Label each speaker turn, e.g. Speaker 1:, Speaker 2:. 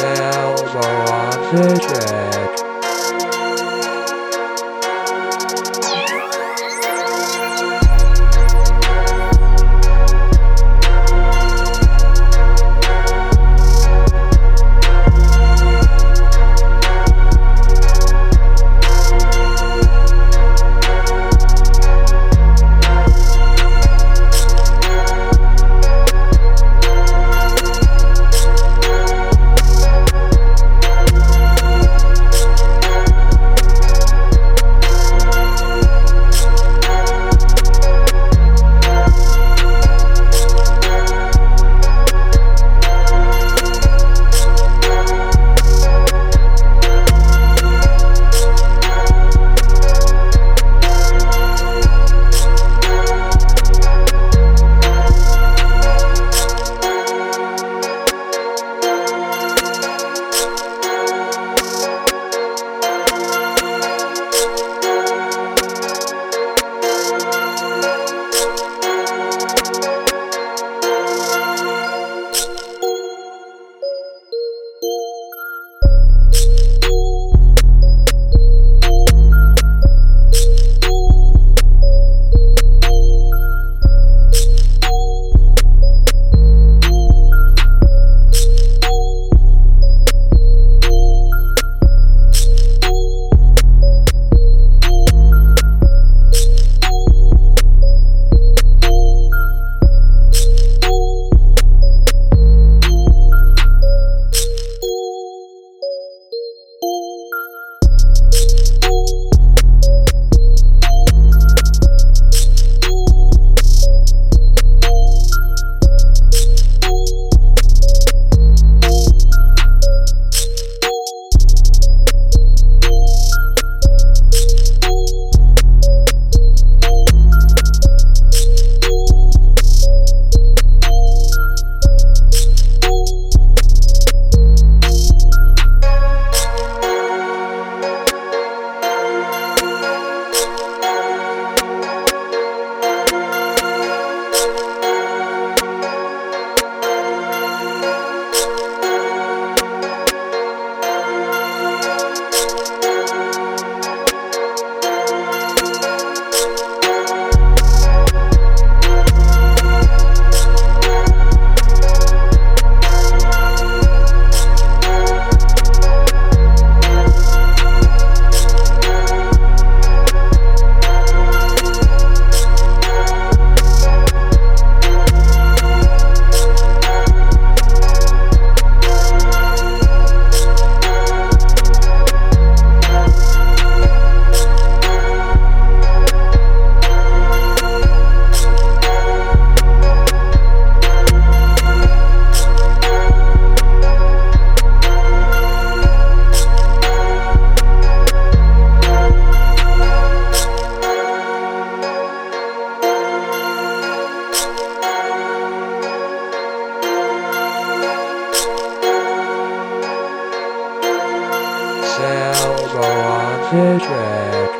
Speaker 1: sails are on the track. Sail, go on, Citric.